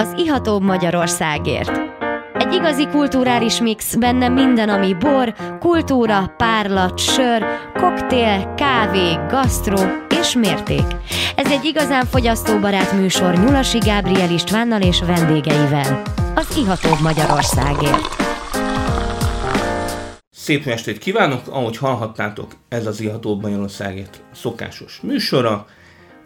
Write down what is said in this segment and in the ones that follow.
az Ihatóbb Magyarországért. Egy igazi kulturális mix, benne minden, ami bor, kultúra, párlat, sör, koktél, kávé, gasztró és mérték. Ez egy igazán fogyasztóbarát műsor Nyulasi Gábriel Istvánnal és vendégeivel. Az Ihatóbb Magyarországért. Szép estét kívánok! Ahogy hallhattátok, ez az Ihatóbb Magyarországért szokásos műsora.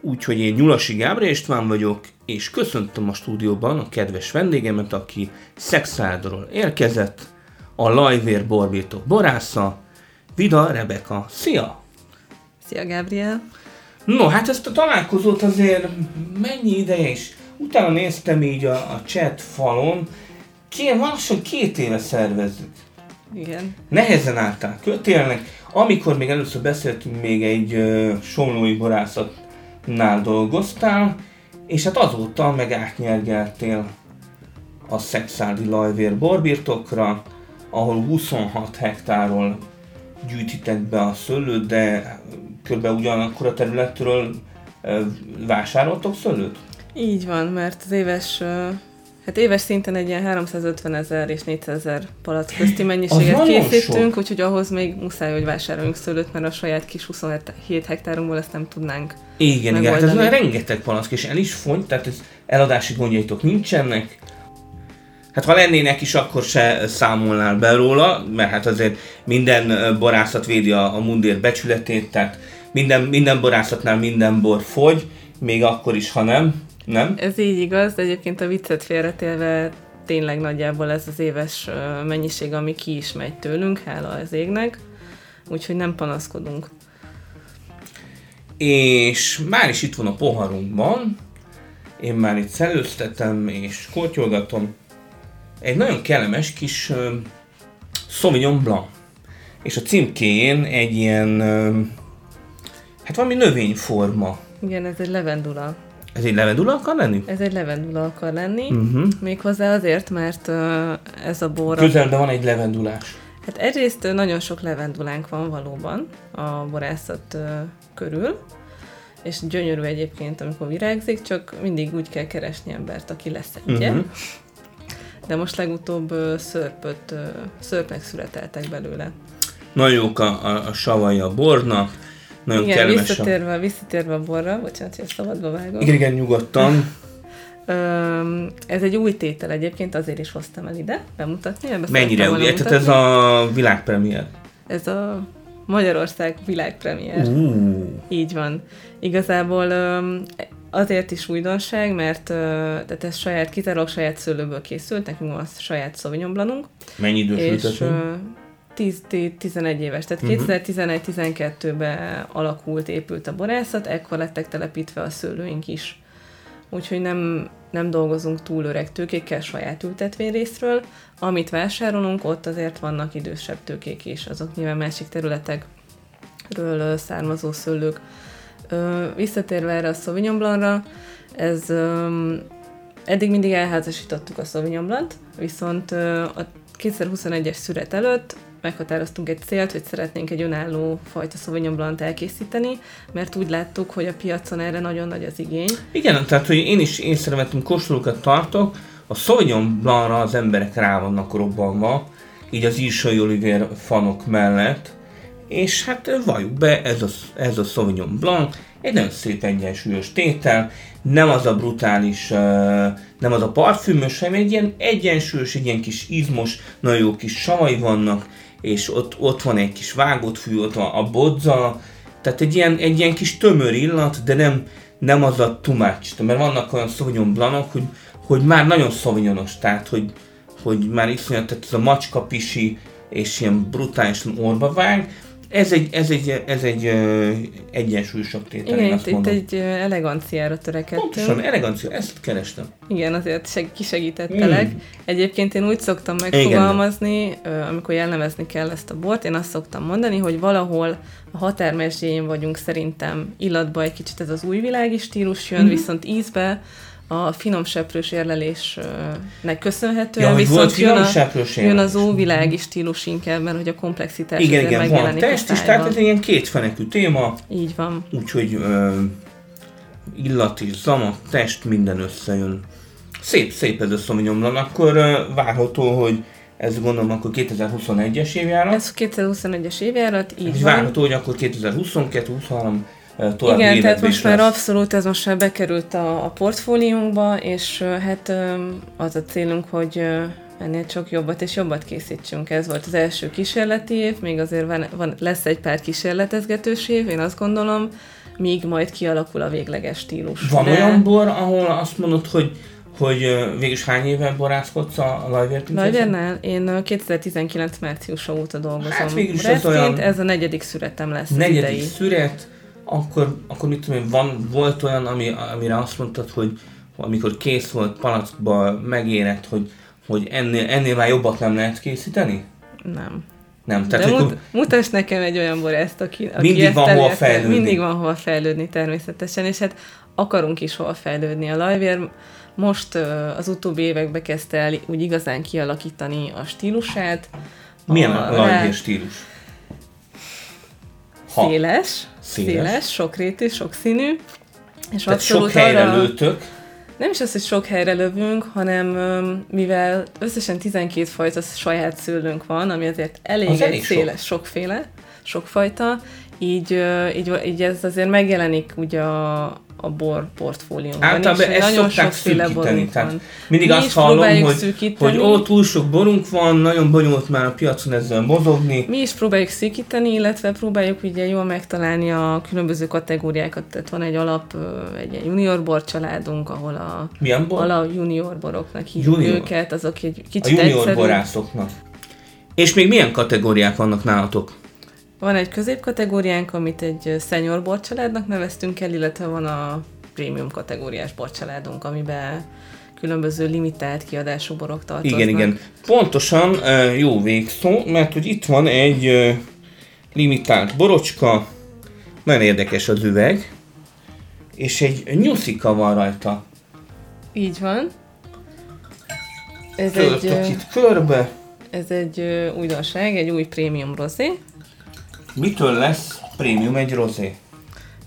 Úgyhogy én Nyulasi Gábriel István vagyok, és köszöntöm a stúdióban a kedves vendégemet, aki Szexádról érkezett, a Lajvér Borbétok borásza, Vida Rebeka. Szia! Szia, Gabriel! No, hát ezt a találkozót azért mennyi ideje is. Utána néztem így a, a chat falon, Kérem, lassan két éve szervezzük. Igen. Nehezen álltál kötélnek. Amikor még először beszéltünk, még egy uh, somlói borászatnál dolgoztál, és hát azóta meg átnyergeltél a szexádi lajvér borbirtokra, ahol 26 hektáról gyűjtitek be a szőlőt, de kb. ugyanakkor a területről vásároltok szőlőt? Így van, mert az éves Hát éves szinten egy ilyen 350 ezer és 400 ezer palack közti mennyiséget készítünk, úgyhogy ahhoz még muszáj, hogy vásároljunk szőlőt, mert a saját kis 27 hektárunkból ezt nem tudnánk Igen, igen, hát ez már rengeteg palack, és el is font, tehát ez eladási gondjaitok nincsenek. Hát ha lennének is, akkor se számolnál be róla, mert hát azért minden borászat védi a, a mundér becsületét, tehát minden, minden borászatnál minden bor fogy, még akkor is, ha nem. Nem? Ez így igaz, de egyébként a viccet félretélve tényleg nagyjából ez az éves mennyiség, ami ki is megy tőlünk, hála az égnek, úgyhogy nem panaszkodunk. És már is itt van a poharunkban, én már itt szellőztetem és kortyolgatom egy nagyon kellemes kis uh, Sauvignon Blanc. És a címkéjén egy ilyen, uh, hát valami növényforma. Igen, ez egy levendula. Ez egy levendula akar lenni? Ez egy levendula akar lenni, uh-huh. méghozzá azért, mert uh, ez a bor... Közelben van egy levendulás. Hát egyrészt nagyon sok levendulánk van valóban a borászat uh, körül, és gyönyörű egyébként, amikor virágzik, csak mindig úgy kell keresni embert, aki lesz egy. Uh-huh. De most legutóbb uh, szörpöt, uh, szörpnek születeltek belőle. Nagyon jók a, a, a savai a bornak, nagyon igen, kellemes. Visszatérve, visszatérve a borra, bocsánat, hogy szabadba vágom. Igen, igen, nyugodtan. ez egy új tétel egyébként, azért is hoztam el ide bemutatni. Mennyire új? Tehát ez a világpremier? Ez a Magyarország világpremier. Uh. Így van. Igazából azért is újdonság, mert tehát ez saját, kizárólag saját szőlőből készült, nekünk van saját Sauvignon Blancunk. Mennyi idős és, 10-11 éves, tehát uh-huh. Mhm. 2011-12-ben alakult, épült a borászat, ekkor lettek telepítve a szőlőink is. Úgyhogy nem, nem dolgozunk túl öreg tőkékkel saját ültetvényrészről. Amit vásárolunk, ott azért vannak idősebb tőkék is, azok nyilván másik területekről származó szőlők. Visszatérve erre a Sauvignon Blancra, ez eddig mindig elházasítottuk a Sauvignon Blanc, viszont a 2021-es szüret előtt meghatároztunk egy célt, hogy szeretnénk egy önálló fajta Sauvignon Blanc elkészíteni, mert úgy láttuk, hogy a piacon erre nagyon nagy az igény. Igen, tehát hogy én is észrevettem, kóstolókat tartok, a Sauvignon Blancra az emberek rá vannak robbanva, így az Irsai Oliver fanok mellett, és hát valljuk be, ez a, ez a Sauvignon Blanc, egy nagyon szép egyensúlyos tétel, nem az a brutális, nem az a parfümös, hanem egy ilyen egyensúlyos, egy ilyen kis izmos, nagyon jó kis savai vannak, és ott, ott van egy kis vágott fű, ott van a bodza, tehát egy ilyen, egy ilyen kis tömör illat, de nem, nem az a much, mert vannak olyan Sauvignon Blancok, hogy, hogy már nagyon szavinyonos, tehát hogy, hogy már iszonyat, tehát ez a macska pisi, és ilyen brutálisan orba vág, ez egy, ez egy, ez egy uh, egyensúlyosabb tétel, Igen, itt, itt egy eleganciára törekedtem. Pontosan, elegancia, ezt kerestem. Igen, azért seg- kisegítettelek. Mm. Egyébként én úgy szoktam megfogalmazni, Igen. amikor jellemezni kell ezt a bort, én azt szoktam mondani, hogy valahol a határmesdjén vagyunk szerintem illatba egy kicsit ez az újvilági stílus jön, mm. viszont ízbe a finom seprős érlelésnek köszönhetően, ja, viszont jön, a, jön az óvilági stílus inkább, mert hogy a komplexitás igen, igen, van test is, tehát ez ilyen kétfenekű téma. Így van. Úgyhogy uh, illat és zama, test, minden összejön. Szép, szép ez a Blanc. Akkor várható, hogy ez gondolom akkor 2021-es évjárat. Ez 2021-es évjárat, így És várható, hogy akkor 2022-23 további Igen, tehát most már lesz. abszolút ez most már bekerült a, a portfóliónkba, és hát az a célunk, hogy ennél csak jobbat és jobbat készítsünk. Ez volt az első kísérleti év, még azért van, van, lesz egy pár kísérletezgetős év, én azt gondolom, míg majd kialakul a végleges stílus. Van De olyan bor, ahol azt mondod, hogy hogy végülis hány éve borászkodsz a Lajvér? Lajvernál én ö, 2019 márciusa óta dolgozom. Hát végül is ez olyan- ez a negyedik szüretem lesz negyedik idei. szüret, akkor, akkor mit tudom én, van, volt olyan, ami, amire azt mondtad, hogy amikor kész volt palackba, megérett, hogy, hogy ennél, ennél már jobbat nem lehet készíteni? Nem. Nem, Tehát De mut, mutass nekem egy olyan borászt, aki, aki Mindig ezt van hova fejlődni. Mindig van hova fejlődni természetesen, és hát akarunk is hova fejlődni. A Lajvér most az utóbbi években kezdte el úgy igazán kialakítani a stílusát. milyen a a Lajvér stílus? Ha. Széles, Széles. széles, sokrétű, sokszínű, és Tehát sok helyre arra, lőtök, nem is az, hogy sok helyre lövünk, hanem mivel összesen 12 fajta saját szőlőnk van, ami azért elég, Az egy elég sok. széles, sokféle, sokfajta, így, így, így ez azért megjelenik ugye a, a bor portfóliónkban Általában ezt nagyon szokták szűkíteni, tehát mindig Mi azt hallom, hogy, szűkíteni. hogy ó, túl sok borunk van, nagyon bonyolult már a piacon ezzel mozogni. Mi is próbáljuk szűkíteni, illetve próbáljuk ugye jól megtalálni a különböző kategóriákat. Tehát van egy alap, egy junior bor családunk, ahol a Milyen bor? Vala junior boroknak hívjuk Junior. őket, azok egy A kicsit junior egyszerűbb. borászoknak. És még milyen kategóriák vannak nálatok? Van egy középkategóriánk, amit egy senior borcsaládnak neveztünk el, illetve van a prémium kategóriás borcsaládunk, amiben különböző limitált kiadású borok tartoznak. Igen, igen. Pontosan jó végszó, mert hogy itt van egy limitált borocska, nagyon érdekes az üveg, és egy nyuszika van rajta. Így van. Ez egy, Töltök ö, itt körbe. ez egy újdonság, egy új prémium rozé. Mitől lesz prémium egy rozé?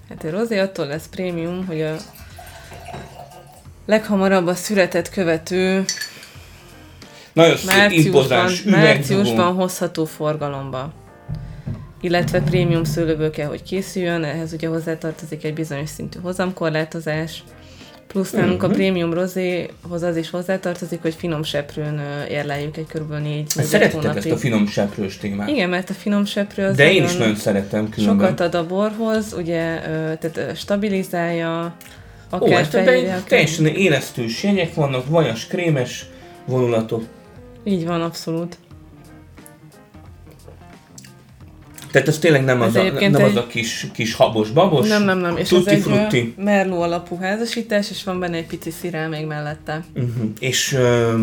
Hát a rozé attól lesz prémium, hogy a leghamarabb a születet követő Nagyon márciusban, márciusban hozható forgalomba. Illetve prémium szőlőből kell, hogy készüljön, ehhez ugye hozzátartozik egy bizonyos szintű hozamkorlátozás, plusz nálunk Mhm. a prémium rozéhoz az is hozzátartozik, hogy finom seprőn érleljük egy kb. 4 Szeretted ezt a finom seprős témát. Igen, mert a finom seprő az De én is nagyon szeretem különben. sokat ad a borhoz, ugye, tehát stabilizálja, Ó, akár hát egy akár... teljesen élesztős jegyek vannak, vajas, krémes vonulatok. Így van, abszolút. Tehát ez tényleg nem, Ez az a, nem az egy- a kis, kis habos-babos. Nem, nem, nem. És ez egy frutti. merló alapú házasítás, és van benne egy pici szirál még mellette. Uh-huh. És uh,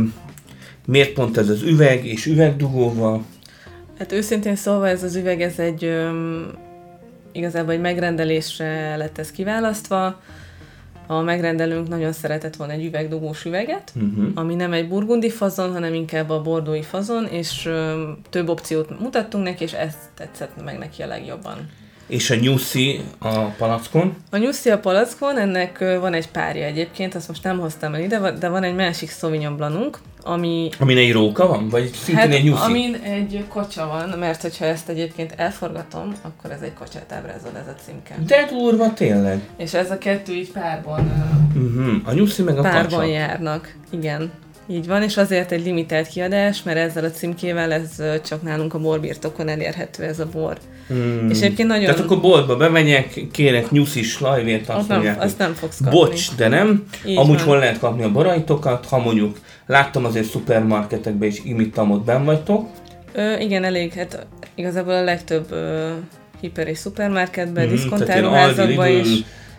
miért pont ez az üveg és üvegdugóval? Hát őszintén szólva ez az üveg, ez egy öm, igazából egy megrendelésre lett ez kiválasztva. A megrendelőnk nagyon szeretett volna egy üvegdugós üveget, Uh-huh. ami nem egy burgundi fazon, hanem inkább a bordói fazon, és öm, több opciót mutattunk neki, és ezt tetszett meg neki a legjobban. És a nyuszi a palackon. A nyuszi a palackon, ennek van egy párja egyébként, azt most nem hoztam el ide, de van egy másik Sauvignon Blancunk, ami Amin egy róka van? Vagy szintén hát, egy nyuszi? amin egy kocsa van, mert hogyha ezt egyébként elforgatom, akkor ez egy kocsát ábrázol ez a címke. De durva tényleg. És ez a kettő így párban, Uh-huh. A nyuszi meg a párban kacsa. járnak. Igen. Így van, és azért egy limitált kiadás, mert ezzel a címkével ez csak nálunk a borbirtokon elérhető ez a bor. Mm. És egyébként nagyon... Tehát akkor boltba bemegyek, kérek nyuszis lajvért, azt azt, nem, mondják, azt nem fogsz kapni. bocs, de nem. Így Amúgy van. hol lehet kapni a boraitokat, ha mondjuk láttam azért szupermarketekben is imittam ott benn vagytok. Ö, igen, elég, hát igazából a legtöbb ö, hiper és szupermarketben, Mhm, mm, Aldi, diszkontáruházakban is.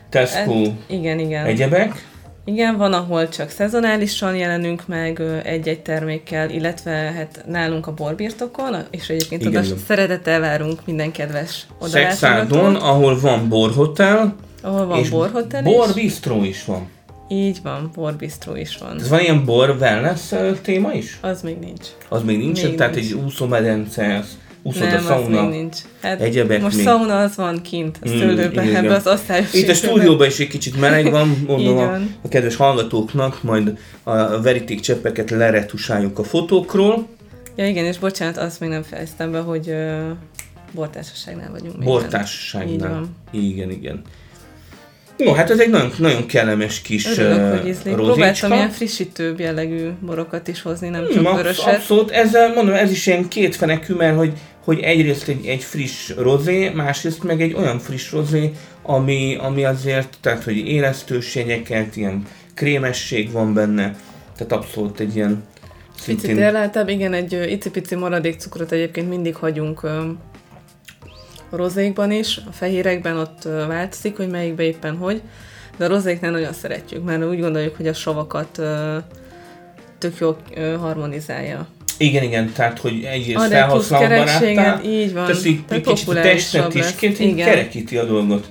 Tesco, Hát, igen, igen. egyebek. Igen, van, ahol csak szezonálisan jelenünk meg egy-egy termékkel, illetve hát nálunk a borbirtokon, és egyébként Igen, oda szeretettel várunk minden kedves Szexádon, ahol van borhotel, ahol van és borhotel is. borbistró is van. Így van, borbistró is van. Ez van ilyen bor wellness téma is? Az még nincs. Az még nincs, Még tehát nincs. egy úszómedence, úszoda, Nem, az szauna. még nincs. Hát egyebek most még. szauna az van kint, a Mm, szőlőben, igen. ebbe az osztályos Itt a stúdióban is egy kicsit meleg van, mondom a, a kedves hallgatóknak, majd a veríték cseppeket leretusáljuk a fotókról. Ja igen, és bocsánat, azt még nem fejeztem be, hogy uh, bortársaságnál vagyunk. Bortársaságnál. Igen, igen. No, hát ez egy nagyon, nagyon kellemes kis Örülök, hogy ízlik. Próbáltam ilyen frissítőbb jellegű borokat is hozni, nem csak Hmm, vöröset. abszolút, ezzel mondom, ez is ilyen kétfenekű, mert hogy, hogy egyrészt egy, egy friss rozé, másrészt meg egy olyan friss rozé, ami, ami azért, tehát hogy élesztős jegyeket, ilyen krémesség van benne, tehát abszolút egy ilyen Picit ellátább, igen, egy icipici maradék cukrot egyébként mindig hagyunk a rozékban is, a fehérekben ott változik, hogy melyikbe éppen hogy, de a rozéknál nagyon szeretjük, mert úgy gondoljuk, hogy a savakat tök jól ö, harmonizálja. Igen, igen, tehát hogy egyrészt felhasználóbaráttá, kerekséget, így van. teszi Tehát egy kicsit a testet is, Igen. kerekíti a dolgot,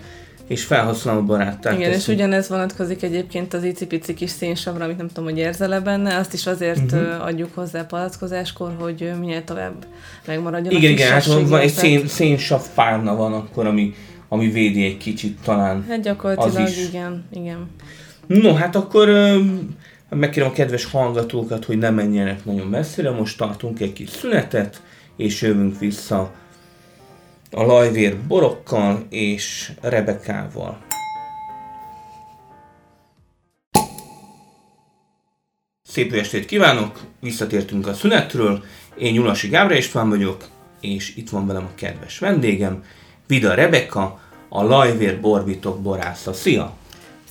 és felhasználóbaráttá Igen, és teszi. ugyanez vonatkozik egyébként az icipici kis szénsavra, amit nem tudom, hogy érzel-e benne, azt is azért uh-huh. adjuk hozzá palackozáskor, hogy minél tovább megmaradjon Igen, a igen, hát van, egy szén, szénsav párna van akkor, ami, ami védi egy kicsit talán. Hát gyakorlatilag Az is. igen, igen. No, hát akkor megkérem a kedves hallgatókat, hogy ne menjenek nagyon messzire, most tartunk egy kis szünetet, és jövünk vissza a lajvér borokkal és Rebekával. Szép estét kívánok! Visszatértünk a szünetről. Én Nyulasi Gábor István vagyok, és itt van velem a kedves vendégem, Vida Rebeka, a Lajvér Borbitok borásza. Szia!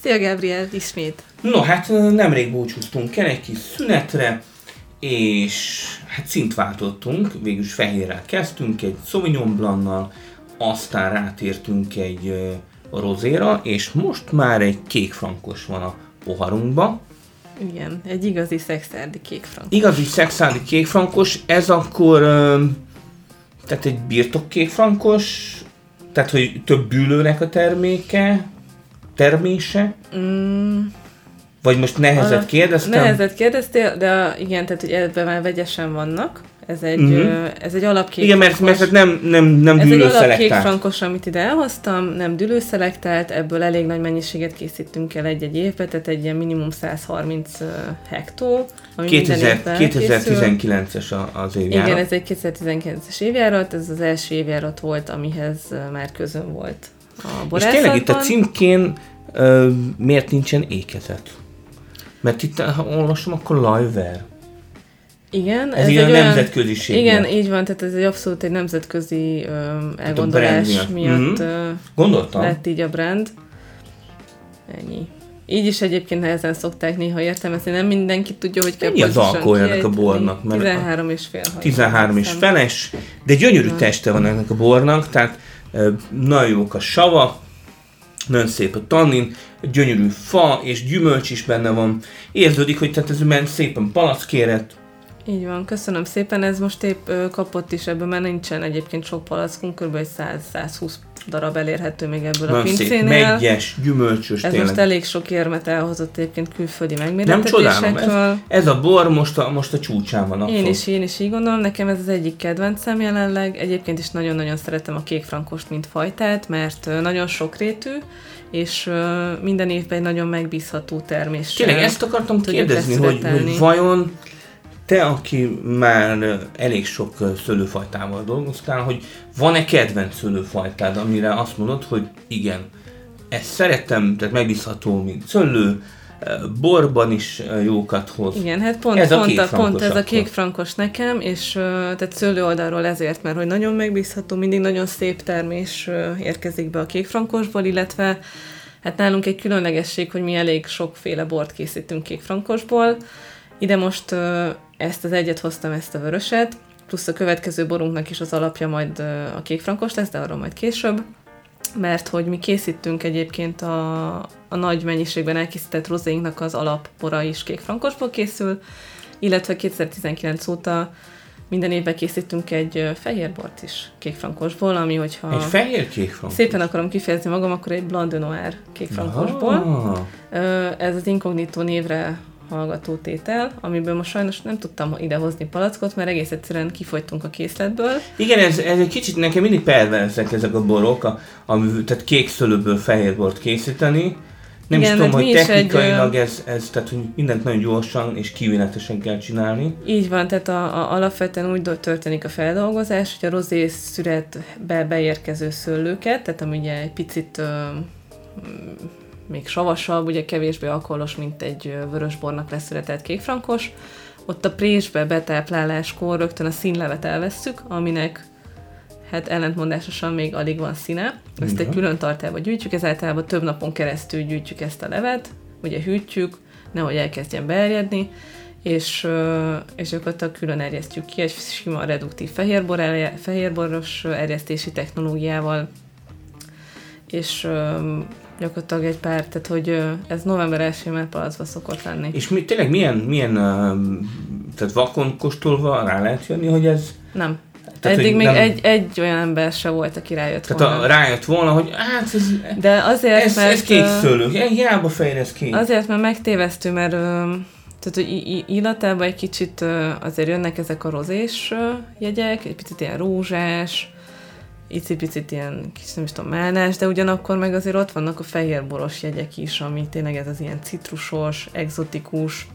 Szia Gabriel, ismét. No, hát nemrég búcsúztunk el egy kis szünetre, és hát szint váltottunk, végülis fehérrel kezdtünk, egy Sauvignon Blancnal, aztán rátértünk egy ö, rozéra, és most már egy kék frankos van a poharunkba. Igen, egy igazi szexárdi kék frank. Igazi szexádi kékfrankos, ez akkor, ö, tehát egy birtok kékfrankos, tehát hogy több bűlőnek a terméke, termése, Mm, vagy most nehezet kérdeztem? Nehezet kérdeztél, de igen, tehát hogy ebben már vegyesen vannak. Ez egy, ö, ez egy alapkék Igen, mert, mert hát nem, nem, nem Ez egy alap kék dűlőszelektált. frankos, amit ide elhoztam, nem dűlőszelektált, ebből elég nagy mennyiséget készítünk el egy-egy évbe, tehát egy ilyen minimum 130 ö, hektó, ami minden 2000, évben készül. 2019-es a- az évjárat. Igen, ez egy 2019-es évjárat, ez az első évjárat volt, amihez már közön volt a És borászatban. tényleg itt a címkén ö, miért nincsen ékezet? Mert itt, ha olvasom, akkor Lajver. Igen, Ez, ez ilyen nemzetköziség. Igen, így van, tehát ez egy abszolút egy nemzetközi ö, elgondolás miatt. miatt Mhm. ö, Gondoltam. lett így a brand. Ennyi. Így is egyébként nehezen szokták néha értelmezni, nem mindenki tudja, hogy kell Mennyi az alkoholja ennek a bornak? Mert a- 13 és fél. ha 13 és feles, de gyönyörű teste van ennek a bornak, tehát nagyon jók a sava, nagyon szép a tannin, gyönyörű fa és gyümölcs is benne van. Érződik, hogy tehát ez ment szépen palackérett, Így van, köszönöm szépen. Ez most épp kapott is, ebből már nincsen egyébként sok palackunk, kb. egy 100-120 darab elérhető még ebből a nagyon szép, pincénél. megyes, gyümölcsös Ez tényleg. most elég sok érmet elhozott egyébként külföldi Nem csodálom, megmérettetésekről. ez, ez a bor most a, most a csúcsán van. Én abszolút. is, én is így gondolom, nekem ez az egyik kedvencem jelenleg. Egyébként is nagyon-nagyon szeretem a kék frankost, mint fajtát, mert nagyon sokrétű, és minden évben egy nagyon megbízható termés. Tényleg ezt akartam kérdezni, hogy, hogy vajon te, aki már elég sok szőlőfajtával dolgoztál, hogy van-e kedvenc szőlőfajtád, amire azt mondod, hogy igen, ezt szeretem, tehát megbízható, mint szőlő, borban is jókat hoz. Igen, hát pont, Ez a pont, a, pont ez a kék frankos nekem, és tehát szőlő oldalról ezért, mert hogy nagyon megbízható, mindig nagyon szép termés érkezik be a kék frankosból, illetve hát nálunk egy különlegesség, hogy mi elég sokféle bort készítünk kék frankosból. Ide most ezt az egyet hoztam, ezt a vöröset, plusz a következő borunknak is az alapja majd a kék frankos lesz, de arról majd később mert hogy mi készítünk egyébként a, a nagy mennyiségben elkészített rozéinknak az alapbora is kék frankosból készül, illetve 2019 óta minden évben készítünk egy ö, fehérbort is kék frankosból, ami hogyha Egy fehér kék frankos? szépen akarom kifejezni magam, akkor egy Blanc de Noir kék frankosból. Ah, Ez az Incognito névre hallgató tétel, amiből most sajnos nem tudtam idehozni palackot, mert egész egyszerűen kifogytunk a készletből. Igen, ez, ez egy kicsit nekem mindig perverzek ezek a borok, a, ami, tehát kék szőlőből fehér bort készíteni. Nem Igen, is tudom, hogy technikailag egy, ez, ez, tehát hogy mindent nagyon gyorsan és kivéletesen kell csinálni. Így van, tehát a, a, alapvetően úgy történik a feldolgozás, hogy a rozé szüretbe beérkező szőlőket, tehát ami ugye egy picit ö, még savasabb, ugye kevésbé alkoholos, mint egy vörösbornak leszületett kékfrankos, ott a présbe betápláláskor rögtön a színlevet elvesszük, aminek hát ellentmondásosan még alig van színe. Ezt egy külön tartályba gyűjtjük, ez általában több napon keresztül gyűjtjük ezt a levet, ugye hűtjük, nehogy elkezdjen beerjedni, és, és gyakorlatilag külön erjesztjük ki egy sima reduktív fehérbor, elje- fehérboros erjesztési technológiával, és gyakorlatilag egy pár, tehát hogy ez november 1 már palacba szokott lenni. És mi, tényleg milyen, milyen tehát vakon kóstolva rá lehet jönni, hogy ez... Nem. Tehát, Eddig még nem- egy, egy olyan ember se volt, aki rájött Tehát volna. a, rájött volna, hogy hát ez, De azért, ez, mert... ez kék szőlő, hiába fehér ez kék. Azért, mert megtévesztő, mert tehát, hogy illatában egy kicsit azért jönnek ezek a rozés jegyek, egy picit ilyen rózsás, icipicit ilyen kis, nem is tudom, málnás, de ugyanakkor meg azért ott vannak a fehérboros jegyek is, ami tényleg ez az ilyen citrusos, exotikus,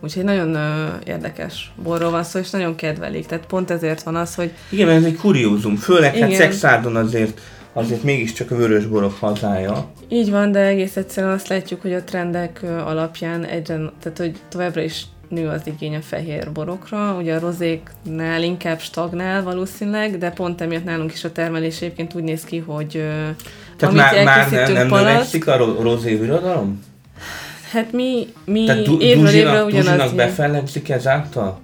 Úgyhogy nagyon ö, érdekes borról van szó, és nagyon kedvelik. Tehát pont ezért van az, hogy Igen, mert ez egy kuriózum, főleg hát Igen. Szexárdon azért, azért mégiscsak a vörösborok hazája. Így van, de egész egyszerűen azt látjuk, hogy a trendek alapján egyre, tehát hogy továbbra is nő az igény a fehér borokra. Ugye a rozéknál inkább stagnál valószínűleg, de pont emiatt nálunk is a termelés egyébként úgy néz ki, hogy Tehát amit már, már nem, nem palack, növekszik a ro- rozé birodalom? hát mi, mi Tehát du- évről évre ugyanaz. Befellegzik ezáltal?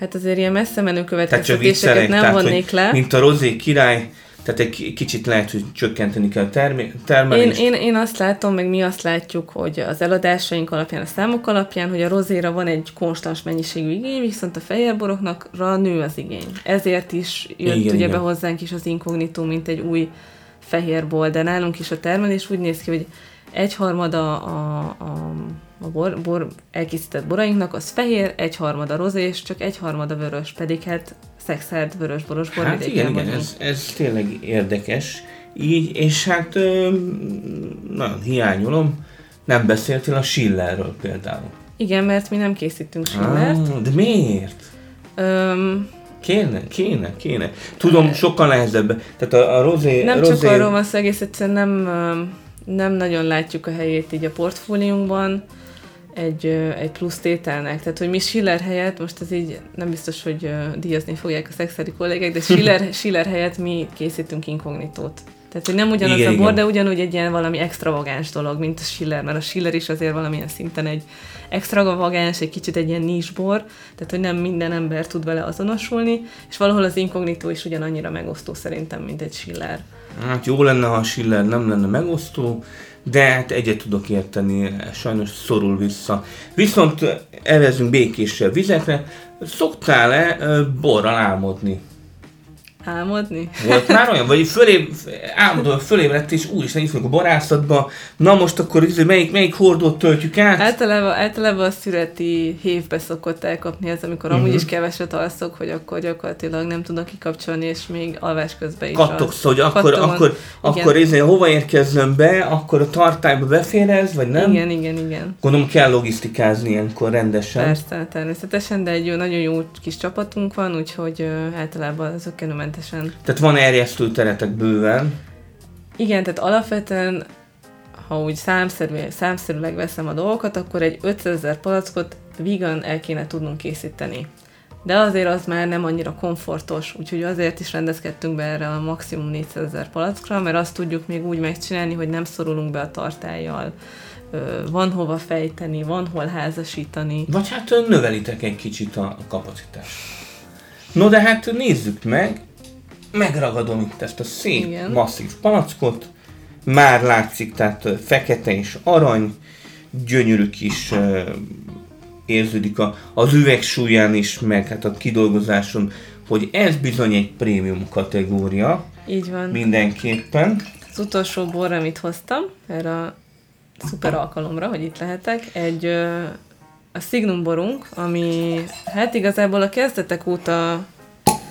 Hát azért ilyen messze menő következtetéseket nem tehát, vonnék le. mint a rozé király, tehát egy ki- kicsit lehet, hogy csökkenteni kell a termé- Én, termelést. én, én azt látom, meg mi azt látjuk, hogy az eladásaink alapján, a számok alapján, hogy a rozéra van egy konstans mennyiségű igény, viszont a fehérboroknak nő az igény. Ezért is jött Igen, igen, ugye igen. be hozzánk is az inkognitó, mint egy új fehérbor, de nálunk is a termelés úgy néz ki, hogy egyharmada a, a, a bor, bor, elkészített borainknak az fehér, egyharmada rozés, csak egyharmada vörös, pedig hát szexelt vörös-boros Hát igen, igen, ez, ez tényleg érdekes. Így, és hát ö, nagyon hiányolom, nem beszéltél a Schillerről például. Igen, mert mi nem készítünk Schillert. Ah, de miért? Öm, Kéne, kéne, kéne. Tudom, sokkal nehezebb. Tehát a, a rozé... nem rozé... csak arról van szó, egész egyszerűen nem, nem nagyon látjuk a helyét így a portfóliunkban egy, egy plusz tételnek. Tehát, hogy mi Schiller helyett, most ez így nem biztos, hogy díjazni fogják a szexeri kollégák, de Schiller, Schiller helyett mi készítünk inkognitót. Tehát, hogy nem ugyanaz Igen, a bor, igen. de ugyanúgy egy ilyen valami extravagáns dolog, mint a Schiller, mert a Schiller is azért valamilyen szinten egy extravagáns, egy kicsit egy ilyen nisbor, tehát hogy nem minden ember tud vele azonosulni, és valahol az inkognitó is ugyanannyira megosztó szerintem, mint egy Schiller. Hát jó lenne, ha a Schiller nem lenne megosztó, de hát egyet tudok érteni, sajnos szorul vissza. Viszont evezünk békéssel vizekre. Szoktál-e borral álmodni? Álmodni? Volt már olyan? Vagy fölé, álmodva fölébredt, és úristen, itt a borászatba, na most akkor izé, melyik, melyik hordót töltjük át? Általában, általában a szüreti hévbe szokott elkapni ez, amikor amúgy Mhm. is keveset alszok, hogy akkor gyakorlatilag nem tudok kikapcsolni, és még alvás közben is Kattogsz, hogy akkor, Kattogom. akkor, Igen. akkor izé, hova érkezzem be, akkor a tartályba beférez, vagy nem? Igen, igen, igen. Gondolom kell logisztikázni ilyenkor rendesen. Persze, természetesen, de egy jó, nagyon jó kis csapatunk van, úgyhogy ö, általában zökkenőmentesen. Tehát van erjesztő teretek bőven. Igen, tehát alapvetően, ha úgy számszerű, számszerűleg veszem a dolgokat, akkor egy 500 ezer palackot vegan el kéne tudnunk készíteni. De azért az már nem annyira komfortos, úgyhogy azért is rendezkedtünk be erre a maximum 400 ezer palackra, mert azt tudjuk még úgy megcsinálni, hogy nem szorulunk be a tartályjal, van hova fejteni, van hol házasítani. Vagy hát növelitek egy kicsit a kapacitást. No de hát nézzük meg, megragadom itt ezt a szép, Igen. masszív palackot, már látszik, tehát fekete és arany, gyönyörű kis ö, érződik a, az üvegsúlyán is, meg hát a kidolgozáson, hogy ez bizony egy prémium kategória, Így van. mindenképpen. Az utolsó bor, amit hoztam, erre a szuper alkalomra, hogy itt lehetek, egy ö, a Signum borunk, ami hát igazából a kezdetek óta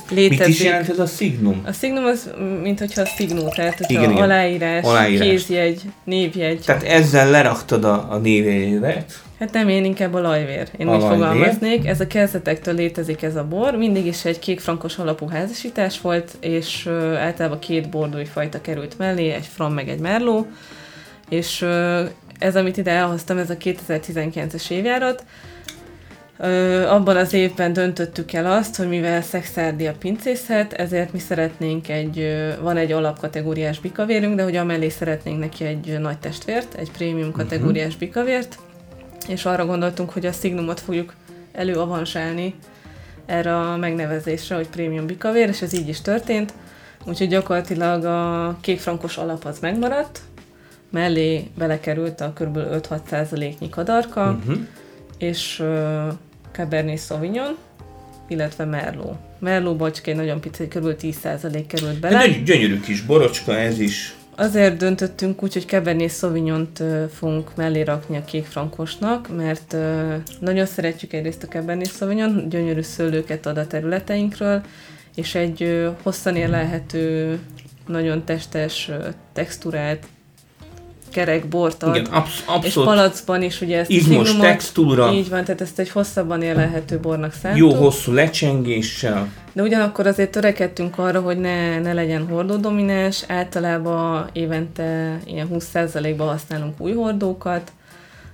létezik. Mit is jelent ez a Signum? A Signum az, mint hogyha a Signum, tehát hogyha Igen, igen. aláírás, Aláírás. kézjegy, névjegy. Tehát ezzel leraktad a, a névjegyet. Hát nem, én inkább a lajvér. Én A úgy lajvér. fogalmaznék. Ez a kezdetektől létezik ez a bor. Mindig is egy kék-frankos alapú házasítás volt, és ö, általában két bordói fajta került mellé, egy fram meg egy merló. És ö, ez, amit ide elhoztam, ez a 2019-es évjárat. Ö, abban az évben döntöttük el azt, hogy mivel szexárdi a pincészet, ezért mi szeretnénk egy, van egy alapkategóriás bikavérünk, de hogy amellé szeretnénk neki egy nagy testvért, egy prémium kategóriás bikavért, és arra gondoltunk, hogy a Signumot fogjuk előavansálni erre a megnevezésre, hogy prémium bikavér, és ez így is történt. Úgyhogy gyakorlatilag a kékfrankos alap az megmaradt, mellé belekerült a kb. 5-6 százaléknyi kadarka, Uh-huh. és Cabernet Sauvignon, illetve Merlot. Merlotból csak egy nagyon pici, kb. 10% került De bele. gyöny- gyönyörű kis borocska ez is. Azért döntöttünk úgy, hogy Cabernet Sauvignont fogunk mellé rakni a kék frankosnak, mert nagyon szeretjük egyrészt a Cabernet Sauvignon, gyönyörű szőlőket ad a területeinkről, és egy hosszan érlelhető, nagyon testes, ö, texturált kerek bort ad. Igen, absz- és abszolút palacban is ugye ezt a izmos szignumot- textúra, Így van, tehát ezt egy hosszabban élelhető bornak jó szántuk. hosszú lecsengéssel. De ugyanakkor azért törekedtünk arra, hogy ne, ne legyen hordódomináns, általában évente ilyen 20%-ban használunk új hordókat.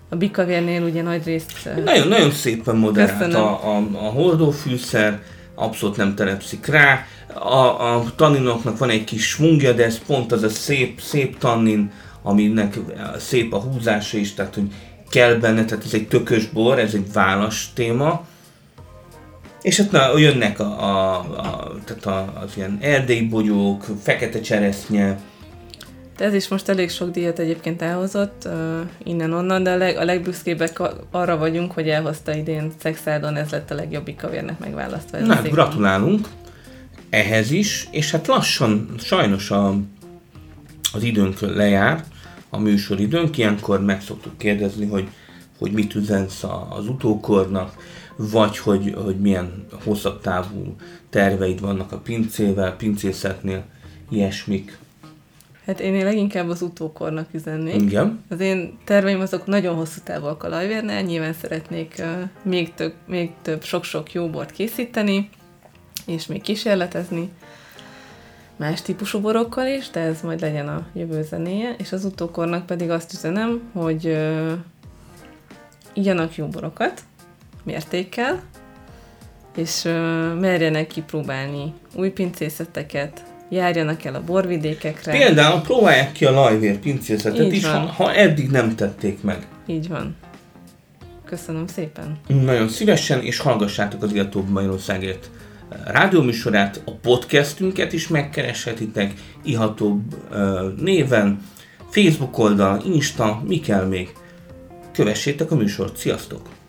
A bikavérnél ugye nagy részt... Nagyon, nagyon szépen moderált Köszönöm. a, a, a hordófűszer, abszolút nem telepszik rá. A, a tanninoknak van egy kis svungja, de ez pont az a szép, szép tannin, aminek szép a húzása is, tehát hogy kell benne, tehát ez egy tökös bor, ez egy válasz téma. És hát na, jönnek a, a, a, tehát a, az ilyen erdélyi bogyók, fekete cseresznye, De ez is most elég sok díjat egyébként elhozott, uh, innen-onnan, de a, leg, a legbüszkébbek arra vagyunk, hogy elhozta idén Szexárdon, ez lett a legjobb bikavérnek megválasztva. Ez Na, hát gratulálunk ehhez is, és hát lassan sajnos a, az időnk lejár, a műsoridőnk, ilyenkor meg szoktuk kérdezni, hogy, hogy mit üzensz az utókornak, vagy hogy, hogy milyen hosszabb távú terveid vannak a pincével, pincészetnél, ilyesmik. Hát én leginkább az utókornak üzennék. Igen. Az én terveim azok nagyon hosszú távúak a lajvérnél, nyilván szeretnék uh, még több, még több sok-sok jó bort készíteni, és még kísérletezni más típusú borokkal is, de ez majd legyen a jövő zenéje, és az utókornak pedig azt üzenem, hogy uh, igyanak jó borokat, mértékkel, és uh, merjenek kipróbálni új pincészeteket, járjanak el a borvidékekre. Például próbálják ki a lajvér pincészetet Így is, ha, van. ha eddig nem tették meg. Így van. Köszönöm szépen. Nagyon szívesen, és hallgassátok az Igatóbb Magyarországért rádióműsorát, a podcastünket is megkereshetitek, ihatóbb néven, Facebook oldal, Insta, mi kell még. Kövessétek a műsort, sziasztok!